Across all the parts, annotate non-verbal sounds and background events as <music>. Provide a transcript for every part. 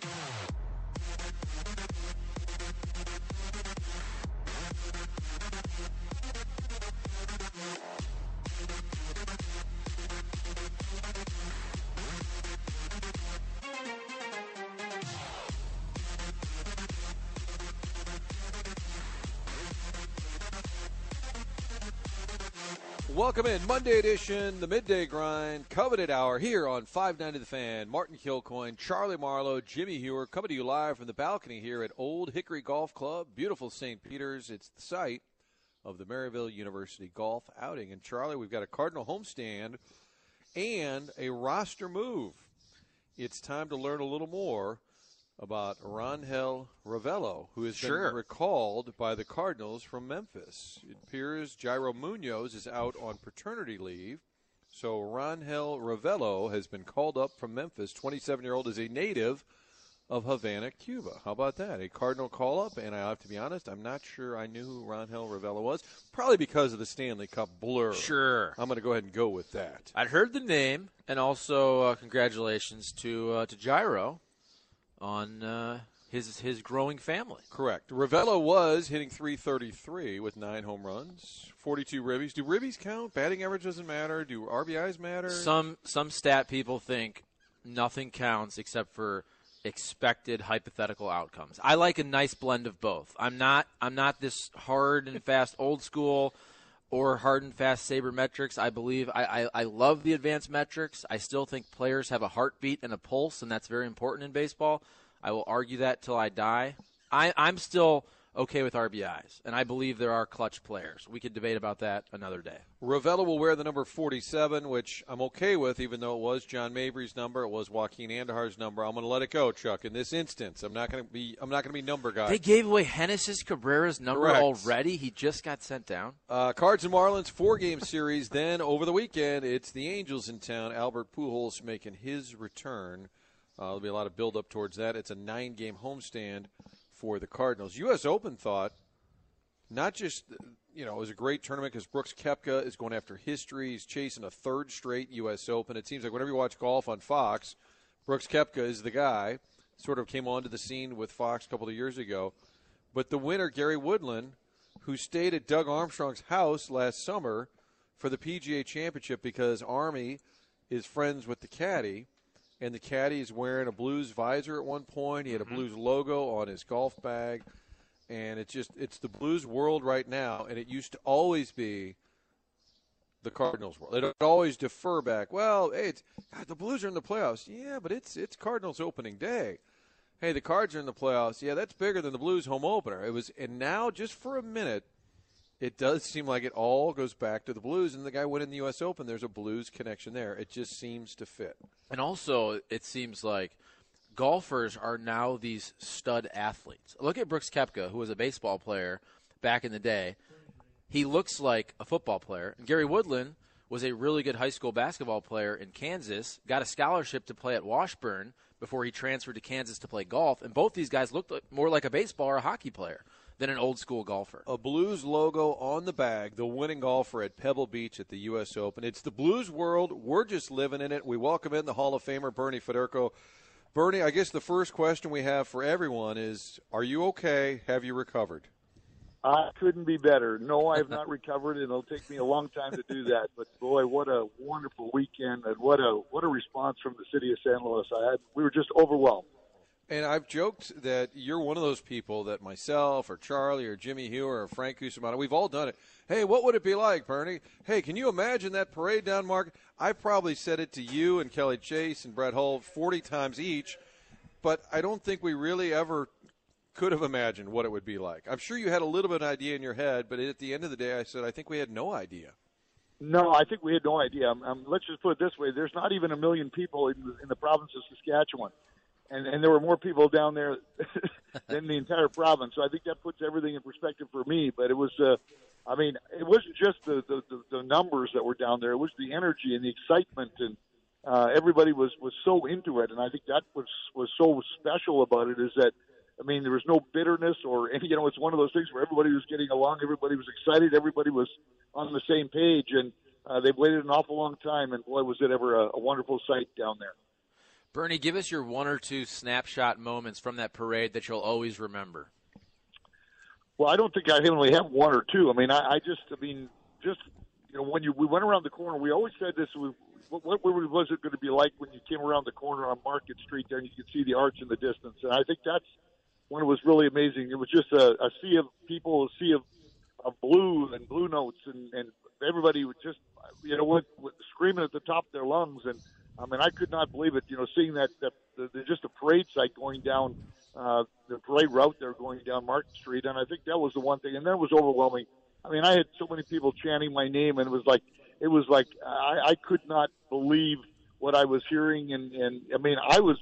Música Welcome in, Monday edition, the midday grind, coveted hour here on 590 The Fan. Martin Kilcoyne, Charlie Marlowe, Jimmy Hewer, coming to you live from the balcony here at Old Hickory Golf Club, beautiful St. Peter's. It's the site of the Maryville University Golf Outing. And Charlie, we've got a Cardinal homestand and a roster move. It's time to learn a little more about Rangel Ravelo, who has Sure. been recalled by the Cardinals from Memphis. It appears Yairo Munoz is out on paternity leave. So Rangel Ravelo has been called up from Memphis. 27 year old is a native of Havana, Cuba. How about that? A Cardinal call up, and I have to be honest, I'm not sure I knew who Rangel Ravelo was. Probably because of the Stanley Cup blur. Sure. I'm going to go ahead and go with that. I'd heard the name, and also uh, congratulations to uh, to Yairo on uh, his his growing family. Correct. Ravelo was hitting 333 with nine home runs, 42 ribbies. Do ribbies count? Batting average doesn't matter. Do RBIs matter? Some some stat people think nothing counts except for expected hypothetical outcomes. I like a nice blend of both. I'm not I'm not this hard and fast old school or hard and fast sabermetrics. I believe I, I, I love the advanced metrics. I still think players have a heartbeat and a pulse, and that's very important in baseball. I will argue that till I die. I, I'm still okay with RBIs, and I believe there are clutch players. We could debate about that another day. Ravelo will wear the number 47, which I'm okay with, even though it was John Mabry's number, it was Joaquin Andujar's number. I'm going to let it go, Chuck. In this instance, I'm not going to be I'm not going to be number guy. They gave away Genesis Cabrera's number Correct. already. He just got sent down. Uh, Cards and Marlins four game series. <laughs> Then over the weekend, it's the Angels in town. Albert Pujols making his return. Uh, there'll be a lot of build up towards that. It's a nine game homestand for the Cardinals. U.S. Open thought not just you know it was a great tournament because Brooks Koepka is going after history. He's chasing a third straight U.S. Open. It seems like whenever you watch golf on Fox, Brooks Koepka is the guy. Sort of came onto the scene with Fox a couple of years ago. But the winner, Gary Woodland, who stayed at Doug Armstrong's house last summer for the PGA Championship because Army is friends with the caddy, and the caddy is wearing a Blues visor at one point. He had a mm-hmm. Blues logo on his golf bag, and it's just it's the Blues world right now, and it used to always be the Cardinals world. They'd always defer back. Well, hey, it's, God, the Blues are in the playoffs. Yeah, but it's it's Cardinals opening day. Hey, the Cards are in the playoffs. Yeah, that's bigger than the Blues home opener. It was, and now just for a minute, it does seem like it all goes back to the Blues. And the guy winning the U.S. Open, there's a Blues connection there. It just seems to fit. And also, it seems like golfers are now these stud athletes. Look at Brooks Koepka, who was a baseball player back in the day. He looks like a football player. And Gary Woodland was a really good high school basketball player in Kansas, got a scholarship to play at Washburn before he transferred to Kansas to play golf. And both these guys looked more like a baseball or a hockey player than an old school golfer. A Blues logo on the bag, the winning golfer at Pebble Beach at the U.S. Open. It's the Blues world. We're just living in it. We welcome in the Hall of Famer, Bernie Federko. Bernie, I guess the first question we have for everyone is Are you okay? Have you recovered? I couldn't be better. No, I have not <laughs> recovered, and it'll take me a long time to do that. But boy, what a wonderful weekend, and what a what a response from the city of San Luis. I had we were just overwhelmed. And I've joked that you're one of those people that myself or Charlie or Jimmy Hewer or Frank Cusimano, we've all done it. Hey, what would it be like, Bernie? Hey, can you imagine that parade down Market? I've probably said it to you and Kelly Chase and Brett Hull 40 times each, but I don't think we really ever could have imagined what it would be like. I'm sure you had a little bit of an idea in your head, but at the end of the day, I said, I think we had no idea. No, I think we had no idea. Um, let's just put it this way: there's not even a million people in the, in the province of Saskatchewan. And and there were more people down there <laughs> than the entire province. So I think that puts everything in perspective for me. But it was, uh, I mean, it wasn't just the, the the the numbers that were down there; it was the energy and the excitement, and uh, everybody was was so into it. And I think that was was so special about it is that. I mean, there was no bitterness or any, you know, it's one of those things where everybody was getting along, everybody was excited, everybody was on the same page, and uh, they've waited an awful long time, and boy, was it ever a, a wonderful sight down there. Bernie, give us your one or two snapshot moments from that parade that you'll always remember. Well, I don't think I only have one or two. I mean, I, I just, I mean, just you know, when you we went around the corner, we always said this. We, what, what was it going to be like when you came around the corner on Market Street there and you could see the arch in the distance? And I think that's when it was really amazing. It was just a, a sea of people, a sea of, of blue and blue notes, and, and everybody was just, you know, went, went screaming at the top of their lungs. And I mean, I could not believe it. You know, seeing that, that the, just a parade site going down uh, the parade route there, going down Market Street, and I think that was the one thing. And then it was overwhelming. I mean, I had so many people chanting my name, and it was like, it was like I, I could not believe what I was hearing, and and I mean, I was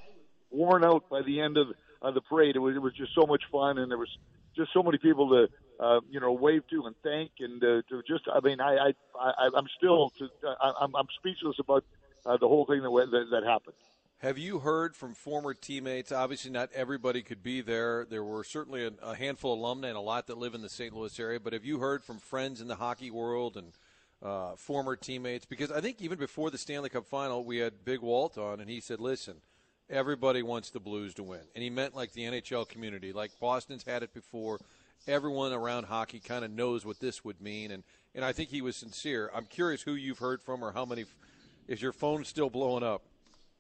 worn out by the end of uh, the parade. It was it was just so much fun, and there was just so many people to uh, you know wave to and thank, and uh, to just I mean I I, I I'm still to, I, I'm I'm speechless about uh, the whole thing that, that that happened. Have you heard from former teammates? Obviously, not everybody could be there. There were certainly a, a, handful of alumni and a lot that live in the St. Louis area. But have you heard from friends in the hockey world and uh, former teammates? Because I think even before the Stanley Cup final, we had Big Walt on, and he said, "Listen, everybody wants the Blues to win. And he meant like the NHL community, like Boston's had it before. Everyone around hockey kind of knows what this would mean, and and I think he was sincere. I'm curious who you've heard from, or how many. Is your phone still blowing up?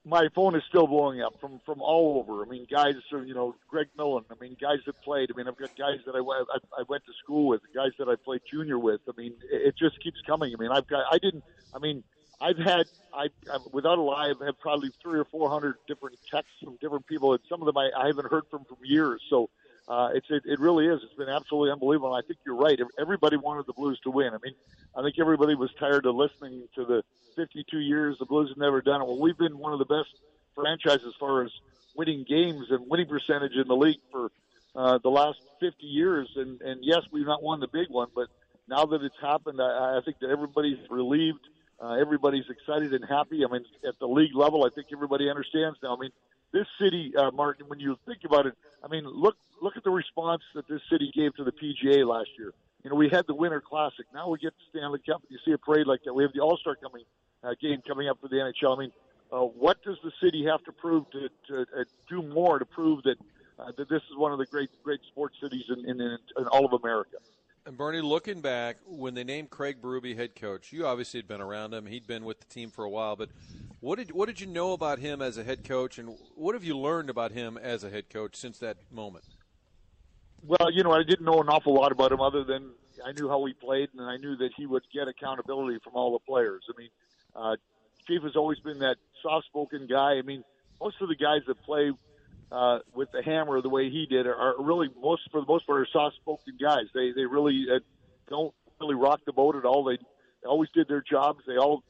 My phone is still blowing up from from all over. I mean, guys, you know, Greg Millen. I mean, guys that played. I mean, I've got guys that I, I, I went to school with, guys that I played junior with. I mean, it just keeps coming. I mean, I've got. I didn't. I mean, I've had, I, I without a lie, I've had probably three or four hundred different texts from different people, and some of them I, I haven't heard from for years. So uh, it's it, it really is. It's been absolutely unbelievable. And I think you're right. Everybody wanted the Blues to win. I mean, I think everybody was tired of listening to the 52 years the Blues have never done it. Well, we've been one of the best franchises as far as winning games and winning percentage in the league for uh, the last 50 years. And and yes, we've not won the big one, but now that it's happened, I, I think that everybody's relieved uh, everybody's excited and happy. I mean, at the league level, I think everybody understands now. I mean, this city, uh, Martin, when you think about it, I mean, look look at the response that this city gave to the PGA last year. You know, we had the Winter Classic. Now we get the Stanley Cup. You see a parade like that. We have the All Star coming uh, game coming up for the NHL. I mean, uh, what does the city have to prove to, to uh, do more to prove that uh, that this is one of the great great sports cities in, in, in all of America? And Bernie, looking back, when they named Craig Berube head coach, you obviously had been around him. He'd been with the team for a while, but what did what did you know about him as a head coach, and what have you learned about him as a head coach since that moment? Well, you know, I didn't know an awful lot about him other than I knew how he played, and I knew that he would get accountability from all the players. I mean, uh, Chief has always been that soft-spoken guy. I mean, most of the guys that play uh, with the hammer the way he did are, really most for the most part are soft spoken guys. They they really uh, don't really rock the boat at all. They always did their jobs. They all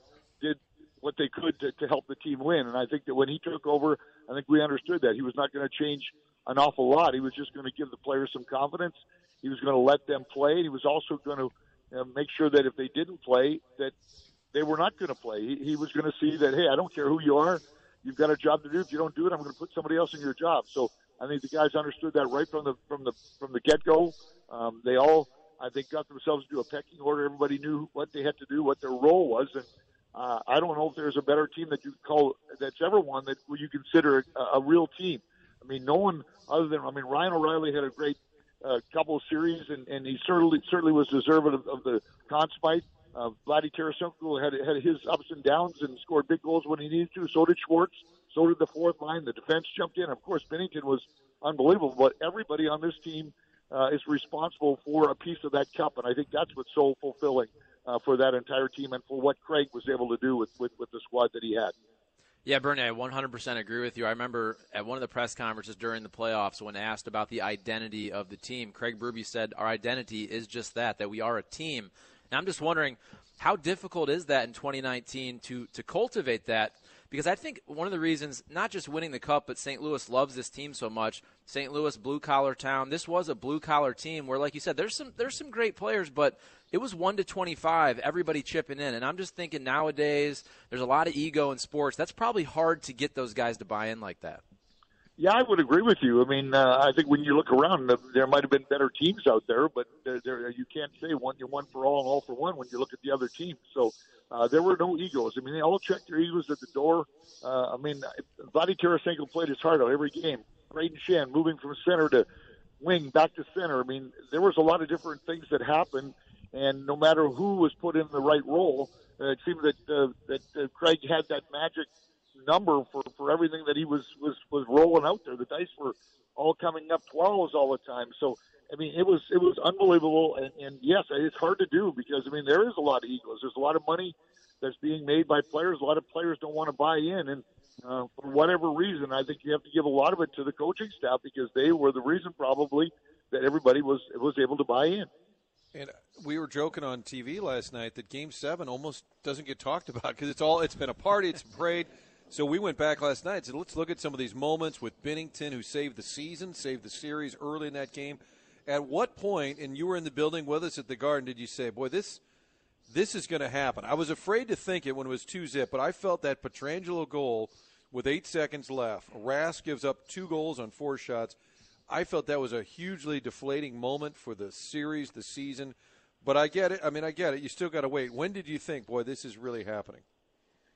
what they could to, to help the team win. And I think that when he took over, I think we understood that he was not going to change an awful lot. He was just going to give the players some confidence. He was going to let them play. And he was also going to uh, make sure that if they didn't play, that they were not going to play. He, he was going to see that hey, I don't care who you are you've got a job to do. If you don't do it, I'm going to put somebody else in your job. So I think the guys understood that right from the from the from the get go. Um, they all, I think, got themselves into a pecking order. Everybody knew what they had to do, what their role was, and uh, I don't know if there's a better team that you call that's ever won that you consider a, a real team. I mean, no one other than I mean Ryan O'Reilly had a great uh, couple of series, and, and he certainly certainly was deserving of, of the Conn Smythe. Uh, Vladdy Tarasenko had had his ups and downs and scored big goals when he needed to. So did Schwartz. So did the fourth line. The defense jumped in. Of course, Binnington was unbelievable. But everybody on this team uh, is responsible for a piece of that cup, and I think that's what's so fulfilling uh, for that entire team and for what Craig was able to do with, with, with the squad that he had. Yeah, Bernie, I 100% agree with you. I remember at one of the press conferences during the playoffs when asked about the identity of the team, Craig Berube said, Our identity is just that, that we are a team. Now, I'm just wondering, how difficult is that in 2019 to, to cultivate that? Because I think one of the reasons, not just winning the cup, but St. Louis loves this team so much. St. Louis, blue collar town. This was a blue collar team where, like you said, there's some there's some great players, but it was one to twenty five, everybody chipping in. And I'm just thinking nowadays, there's a lot of ego in sports. That's probably hard to get those guys to buy in like that. Yeah, I would agree with you. I mean, uh, I think when you look around, uh, there might have been better teams out there, but there, there, you can't say one you're one for all and all for one when you look at the other teams. So uh, there were no egos. I mean, they all checked their egos at the door. Uh, I mean, Vladi Tarasenko played his heart out every game. Brayden Schenn moving from center to wing back to center. I mean, there was a lot of different things that happened, and no matter who was put in the right role, uh, it seemed that uh, that uh, Craig had that magic number for for everything that he was was was rolling out there. The dice were all coming up 12s all the time. So I mean, it was it was unbelievable. And, and yes, it's hard to do because I mean there is a lot of egos. There's a lot of money that's being made by players. A lot of players don't want to buy in, and uh, for whatever reason, I think you have to give a lot of it to the coaching staff because they were the reason probably that everybody was was able to buy in. And we were joking on TV last night that Game Seven almost doesn't get talked about because it's all it's been a party, it's a parade. So we went back last night and said, let's look at some of these moments with Binnington, who saved the season, saved the series early in that game. At what point, and you were in the building with us at the Garden, did you say, boy, this this is going to happen? I was afraid to think it when it was 2 zip, but I felt that Pietrangelo goal with eight seconds left. Rask gives up two goals on four shots. I felt that was a hugely deflating moment for the series, the season. But I get it. I mean, I get it. You still got to wait. When did you think, boy, this is really happening?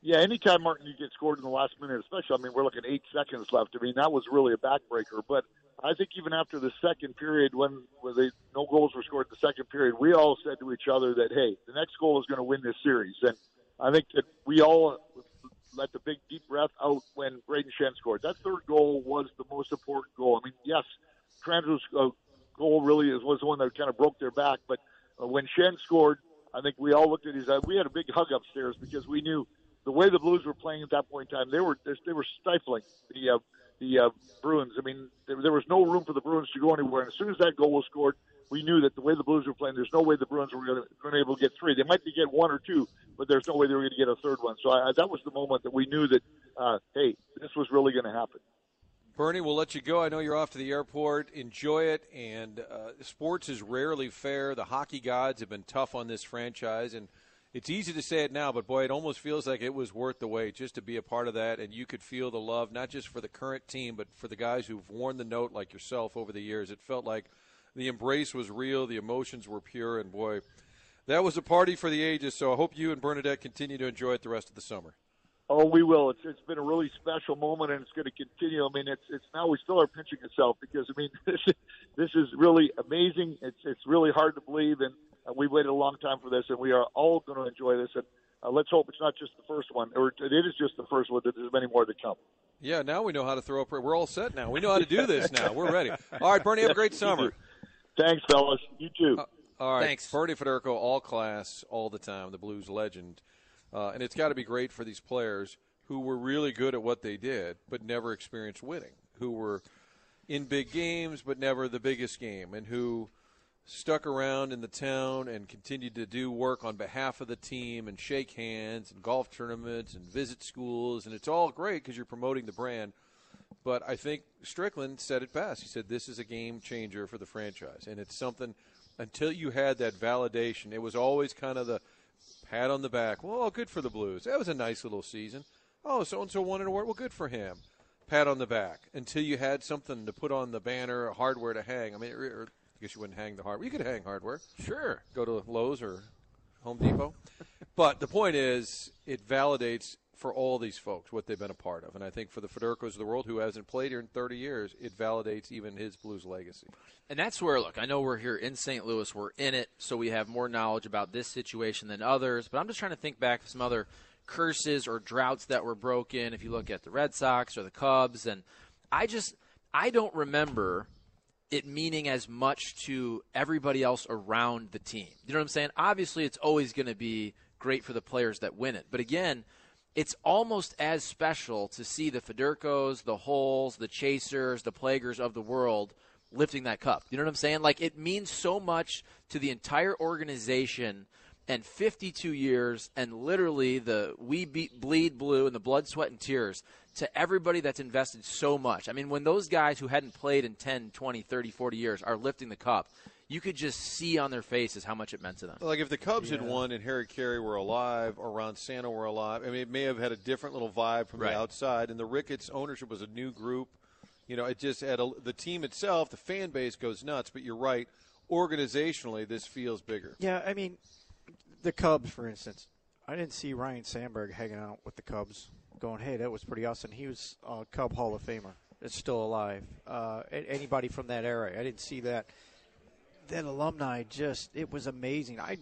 Yeah, anytime Martin you get scored in the last minute, especially, I mean, we're looking eight seconds left. I mean, that was really a backbreaker. But I think even after the second period, when when they no goals were scored in the second period, we all said to each other that hey, the next goal is going to win this series. And I think that we all let the big deep breath out when Brayden Schenn scored. That third goal was the most important goal. I mean, yes, Transo's uh, goal really is, was the one that kind of broke their back, but uh, when Schenn scored, I think we all looked at his. Uh, we had a big hug upstairs because we knew the way the Blues were playing at that point in time, they were they were stifling the uh, the uh, Bruins. I mean, there, there was no room for the Bruins to go anywhere. And as soon as that goal was scored, we knew that the way the Blues were playing, there's no way the Bruins were going to be able to get three. They might get one or two, but there's no way they were going to get a third one. So I, that was the moment that we knew that, uh, hey, this was really going to happen. Bernie, we'll let you go. I know you're off to the airport. Enjoy it. And uh, sports is rarely fair. The hockey gods have been tough on this franchise, and it's easy to say it now, but boy, it almost feels like it was worth the wait just to be a part of that. And you could feel the love, not just for the current team, but for the guys who've worn the note like yourself over the years. It felt like the embrace was real, the emotions were pure, and boy, that was a party for the ages. So I hope you and Bernadette continue to enjoy it the rest of the summer. Oh, we will. It's it's been a really special moment, and it's going to continue. I mean, it's it's now we still are pinching ourselves because I mean, this <laughs> this is really amazing. It's it's really hard to believe, and uh, we waited a long time for this, and we are all going to enjoy this. And uh, let's hope it's not just the first one, or it is just the first one. That there's many more to come. Yeah, now we know how to throw up. We're all set now. We know how to do this now. We're ready. All right, Bernie, have a great <laughs> summer. Thanks, fellas. You too. Uh, all right, Thanks. Bernie Federko, all class, all the time, the Blues legend, uh, and it's got to be great for these players who were really good at what they did, but never experienced winning, who were in big games, but never the biggest game, and who stuck around in the town and continued to do work on behalf of the team and shake hands and golf tournaments and visit schools. And it's all great because you're promoting the brand. But i think strickland said it best. He said this is a game changer for the franchise. And it's something until you had that validation it was always kind of the pat on the back. Well good for the blues. That was a nice little season. Oh so and so won an award. Well good for him. Pat on the back. Until you had something to put on the banner hardware to hang. I mean I guess you wouldn't hang the hardware. You could hang hardware. Sure. Go to Lowe's or Home Depot. <laughs> but the point is, it validates for all these folks what they've been a part of. And I think for the Federko's of the world who hasn't played here in 30 years, it validates even his Blues legacy. And that's where, look, I know we're here in St. Louis. We're in it, so we have more knowledge about this situation than others. But I'm just trying to think back to some other curses or droughts that were broken. If you look at the Red Sox or the Cubs, and I just, I don't remember – it meaning as much to everybody else around the team. You know what I'm saying? Obviously, it's always going to be great for the players that win it. But again, it's almost as special to see the Federkos, the Hulls, the Chasers, the Plagers of the world lifting that cup. You know what I'm saying? Like, it means so much to the entire organization and 52 years and literally the we beat bleed blue and the blood sweat and tears to everybody that's invested so much i mean when those guys who hadn't played in 10 20 30 40 years are lifting the cup you could just see on their faces how much it meant to them Like if the Cubs had won and Harry Caray were alive or Ron Santo were alive, I mean, it may have had a different little vibe from Right. the outside. And the Ricketts ownership was a new group. You know, it just had a, the team itself, the fan base goes nuts. But you're right, organizationally, this feels bigger. Yeah, I mean, the Cubs, for instance. I didn't see Ryne Sandberg hanging out with the Cubs, going, "Hey, that was pretty awesome." He was a Cub Hall of Famer. It's still alive. Uh, anybody from that era, I didn't see that. That alumni just it was amazing. I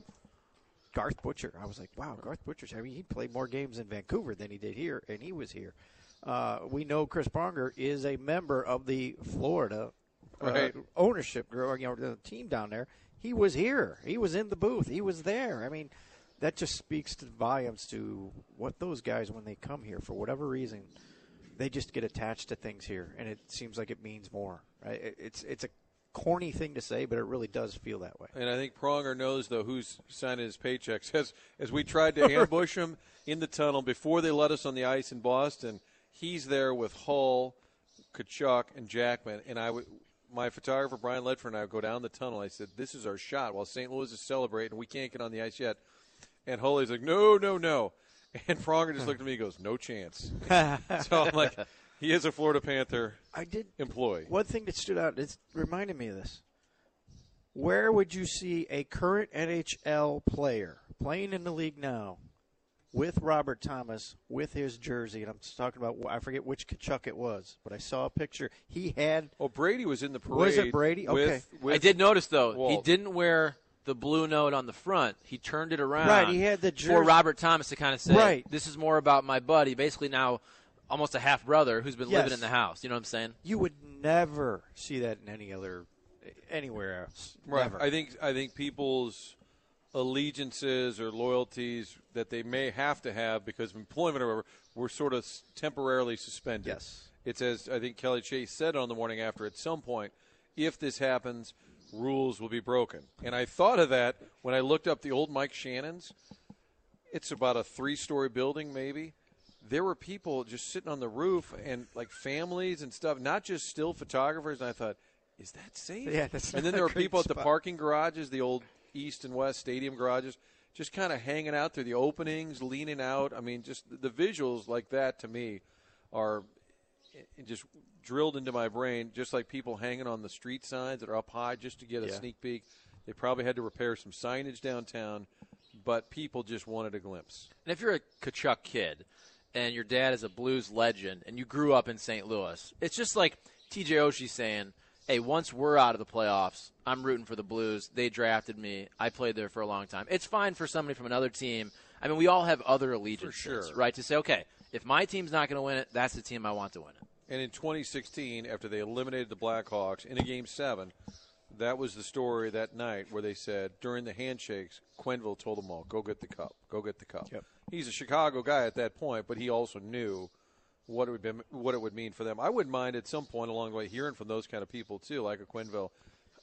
Garth Butcher. I was like, wow, Garth Butcher's. I mean, he played more games in Vancouver than he did here, and he was here. Uh, we know Chris Pronger is a member of the Florida uh, Right. ownership group, you know, the team down there. He was here. He was in the booth. He was there. I mean, that just speaks to volumes to what those guys, when they come here, for whatever reason, they just get attached to things here, and it seems like it means more. Right? It's it's a corny thing to say, but it really does feel that way. And I think Pronger knows though who's signing his paychecks. <laughs> As as we tried to <laughs> ambush him in the tunnel before they let us on the ice in Boston, he's there with Hull, Tkachuk, and Jackman. And I would, my photographer Brian Ledford and I would go down the tunnel. I said, "This is our shot." While St. Louis is celebrating, we can't get on the ice yet. And Hulley's like, "No, no, no." <laughs> And Pronger just looked at me and goes, "No chance." <laughs> so I'm like, he is a Florida Panther I did employee. One thing that stood out, it reminded me of this. Where would you see a current NHL player playing in the league now with Robert Thomas with his jersey? And I'm just talking about, I forget which Tkachuk it was, but I saw a picture. He had. Oh, Brady was in the parade. Was it Brady? with- Okay. with I did notice though he didn't wear the blue note on the front. He turned it around. Right, he had the jersey. for Robert Thomas to kind of say, Right. "This is more about my buddy." Basically, now almost a half brother who's been living in the house. You know what I'm saying? You would never see that in any other, anywhere else. Right. Never. I think I think people's allegiances or loyalties that they may have to have because of employment or whatever were sort of temporarily suspended. Yes. It's as I think Kelly Chase said on the morning after. At some point, if this happens, rules will be broken. And I thought of that when I looked up the old Mike Shannon's. It's about a three-story building, maybe. There were people just sitting on the roof and like families and stuff, not just still photographers. And I thought, is that safe? Yeah, that's and then there were people at the parking garages, the old East and West Stadium garages, just kind of hanging out through the openings, leaning out. I mean, just the visuals like that to me are eh, just drilled into my brain, just like people hanging on the street signs that are up high just to get a Yeah. sneak peek. They probably had to repair some signage downtown, but people just wanted a glimpse. And if you're a Tkachuk kid and your dad is a blues legend and you grew up in St. Louis, it's just like TJ Oshie saying, Hey, once we're out of the playoffs, I'm rooting for the Blues. They drafted me. I played there for a long time. It's fine for somebody from another team. I mean, we all have other allegiances, sure. right? To say, okay, if my team's not going to win it, that's the team I want to win it. And in 2016, after they eliminated the Blackhawks in a game seven, that was the story that night where they said during the handshakes, Quenneville told them all, "Go get the cup. Go get the cup." Yep. He's a Chicago guy at that point, but he also knew what it would be, what it would mean for them. I wouldn't mind at some point along the way hearing from those kind of people too, like a Quenneville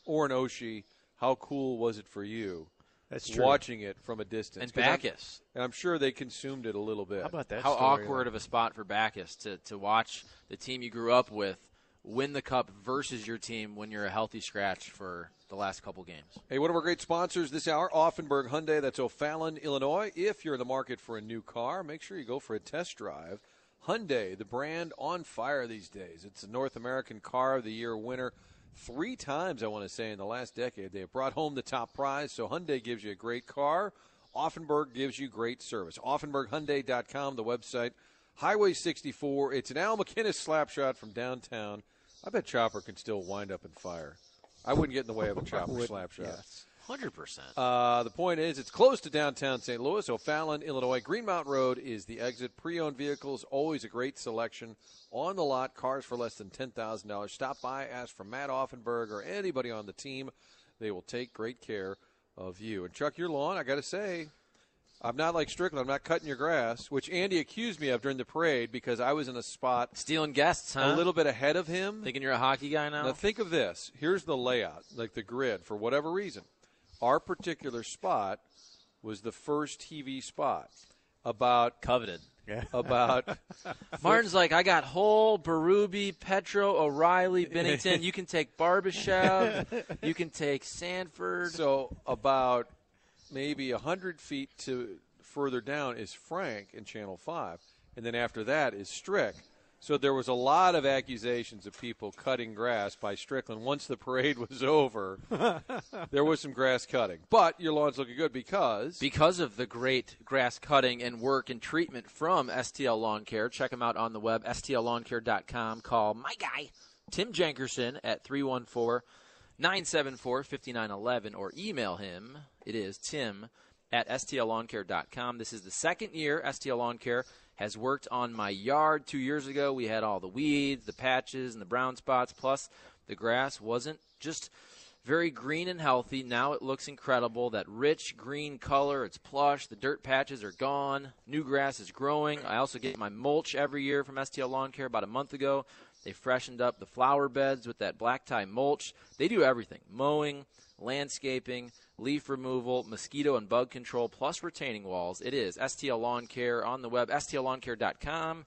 or an Oshie. How cool was it for you? That's true. Watching it from a distance, And 'Cause I'm- and I'm sure they consumed it a little bit. How about that? How story, awkward though? of a spot for Backes to, to watch the team you grew up with win the cup versus your team when you're a healthy scratch for the last couple games. Hey, one of our great sponsors this hour, Auffenberg Hyundai. That's O'Fallon, Illinois. If you're in the market for a new car, make sure you go for a test drive. Hyundai, the brand on fire these days. It's a North American Car of the Year winner three times, I want to say, in the last decade. They have brought home the top prize, so Hyundai gives you a great car. Auffenberg gives you great service. AuffenbergHyundai.com, the website. Highway 64. It's an Al MacInnis slap shot from downtown. I bet Chopper can still wind up in fire. I wouldn't get in the way of a Chopper <laughs> Wouldn't- slap shot. yes. 100%. Uh, the point is, it's close to downtown St. Louis, O'Fallon, Illinois. Greenmount Road is the exit. Pre-owned vehicles, always a great selection on the lot. Cars for less than ten thousand dollars. Stop by, ask for Matt Auffenberg or anybody on the team. They will take great care of you. And Chuck, your lawn, I got to say, I'm not like Strickland. I'm not cutting your grass, which Andy accused me of during the parade because I was in a spot Stealing guests, huh? a little bit ahead of him. Thinking you're a hockey guy now? Now think of this. Here's the layout, like the grid. For whatever reason, our particular spot was the first TV spot about Coveted. about <laughs> Martin's like, I got Hull, Berube, Petro, O'Reilly, <laughs> Binnington. You can take Barbashev. you can take Sanford. so about maybe a hundred feet to further down is Frank in Channel Five, and then after that is Strick. So there was a lot of accusations of people cutting grass by Strickland. Once the parade <laughs> was over, <laughs> there was some grass cutting. But your lawn's looking good because because of the great grass cutting and work and treatment from STL Lawn Care. Check them out on the web, stlawncare.com. Call my guy, Tim Jankerson, at 314 974 5911 or email him. It is tim at stlawncare.com. This is the second year STL Lawn Care has worked on my yard. Two years ago, we had all the weeds, the patches, and the brown spots, plus the grass wasn't just very green and healthy. Now it looks incredible. That rich green color, it's plush. The dirt patches are gone. New grass is growing. I also get my mulch every year from STL Lawn Care about a month ago. They freshened up the flower beds with that black tie mulch. They do everything mowing, landscaping, leaf removal, mosquito and bug control, plus retaining walls. It is STL Lawn Care on the web, stlawncare.com.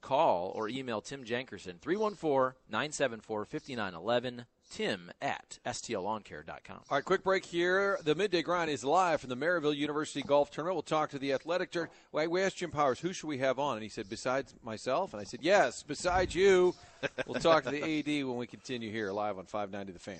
Call or email Tim Jankerson, 314 974 5911. Tim at stlawncare.com. All right, quick break here. The midday grind is live from the Maryville University Golf Tournament. We'll talk to the athletic director. Well, we asked Jim Powers, who should we have on? And he said, besides myself? And I said, yes, besides you. <laughs> We'll talk to the AD when we continue here live on 590 The Fan.